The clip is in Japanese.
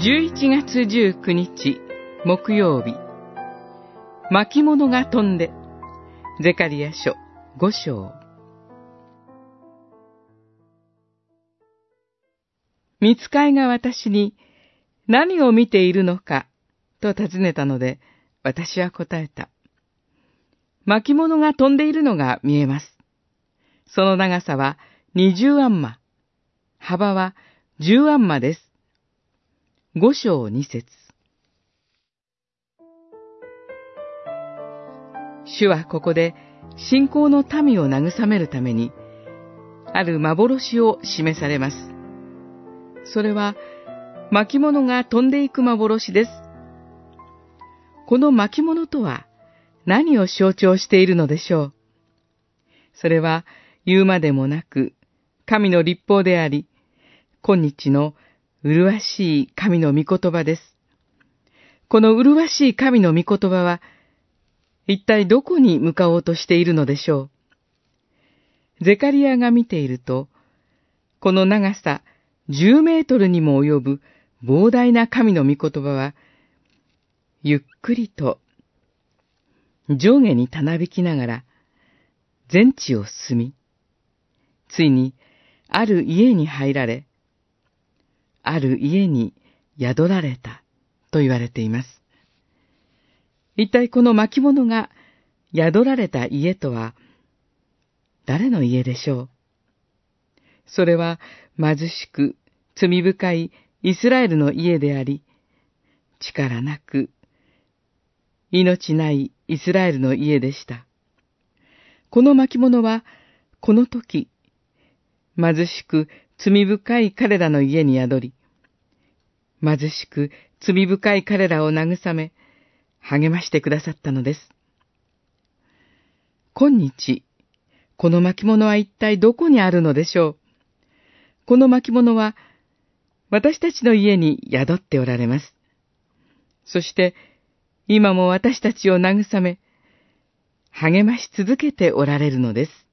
11月19日木曜日巻物が飛んでゼカリア書5章見つかいが私に何を見ているのかと尋ねたので私は答えた。巻物が飛んでいるのが見えます。その長さは20アンマ、幅は10アンマです。五章二節主はここで信仰の民を慰めるために、ある幻を示されます。それは、巻物が飛んでいく幻です。この巻物とは、何を象徴しているのでしょう。それは言うまでもなく、神の立法であり、今日の麗しい神の御言葉です。この麗しい神の御言葉は、一体どこに向かおうとしているのでしょう？ゼカリアが見ていると、この長さ10メートルにも及ぶ膨大な神の御言葉は、ゆっくりと上下にたなびきながら、全地を進み、ついに、ある家に入られ、ある家に宿られた、と言われています。一体この巻物が宿られた家とは、誰の家でしょう？それは貧しく罪深いイスラエルの家であり、力なく命ないイスラエルの家でした。この巻物は、この時、貧しく罪深い彼らの家に宿り、貧しく罪深い彼らを慰め、励ましてくださったのです。今日、この巻物は一体どこにあるのでしょう？この巻物は、私たちの家に宿っておられます。そして、今も私たちを慰め、励まし続けておられるのです。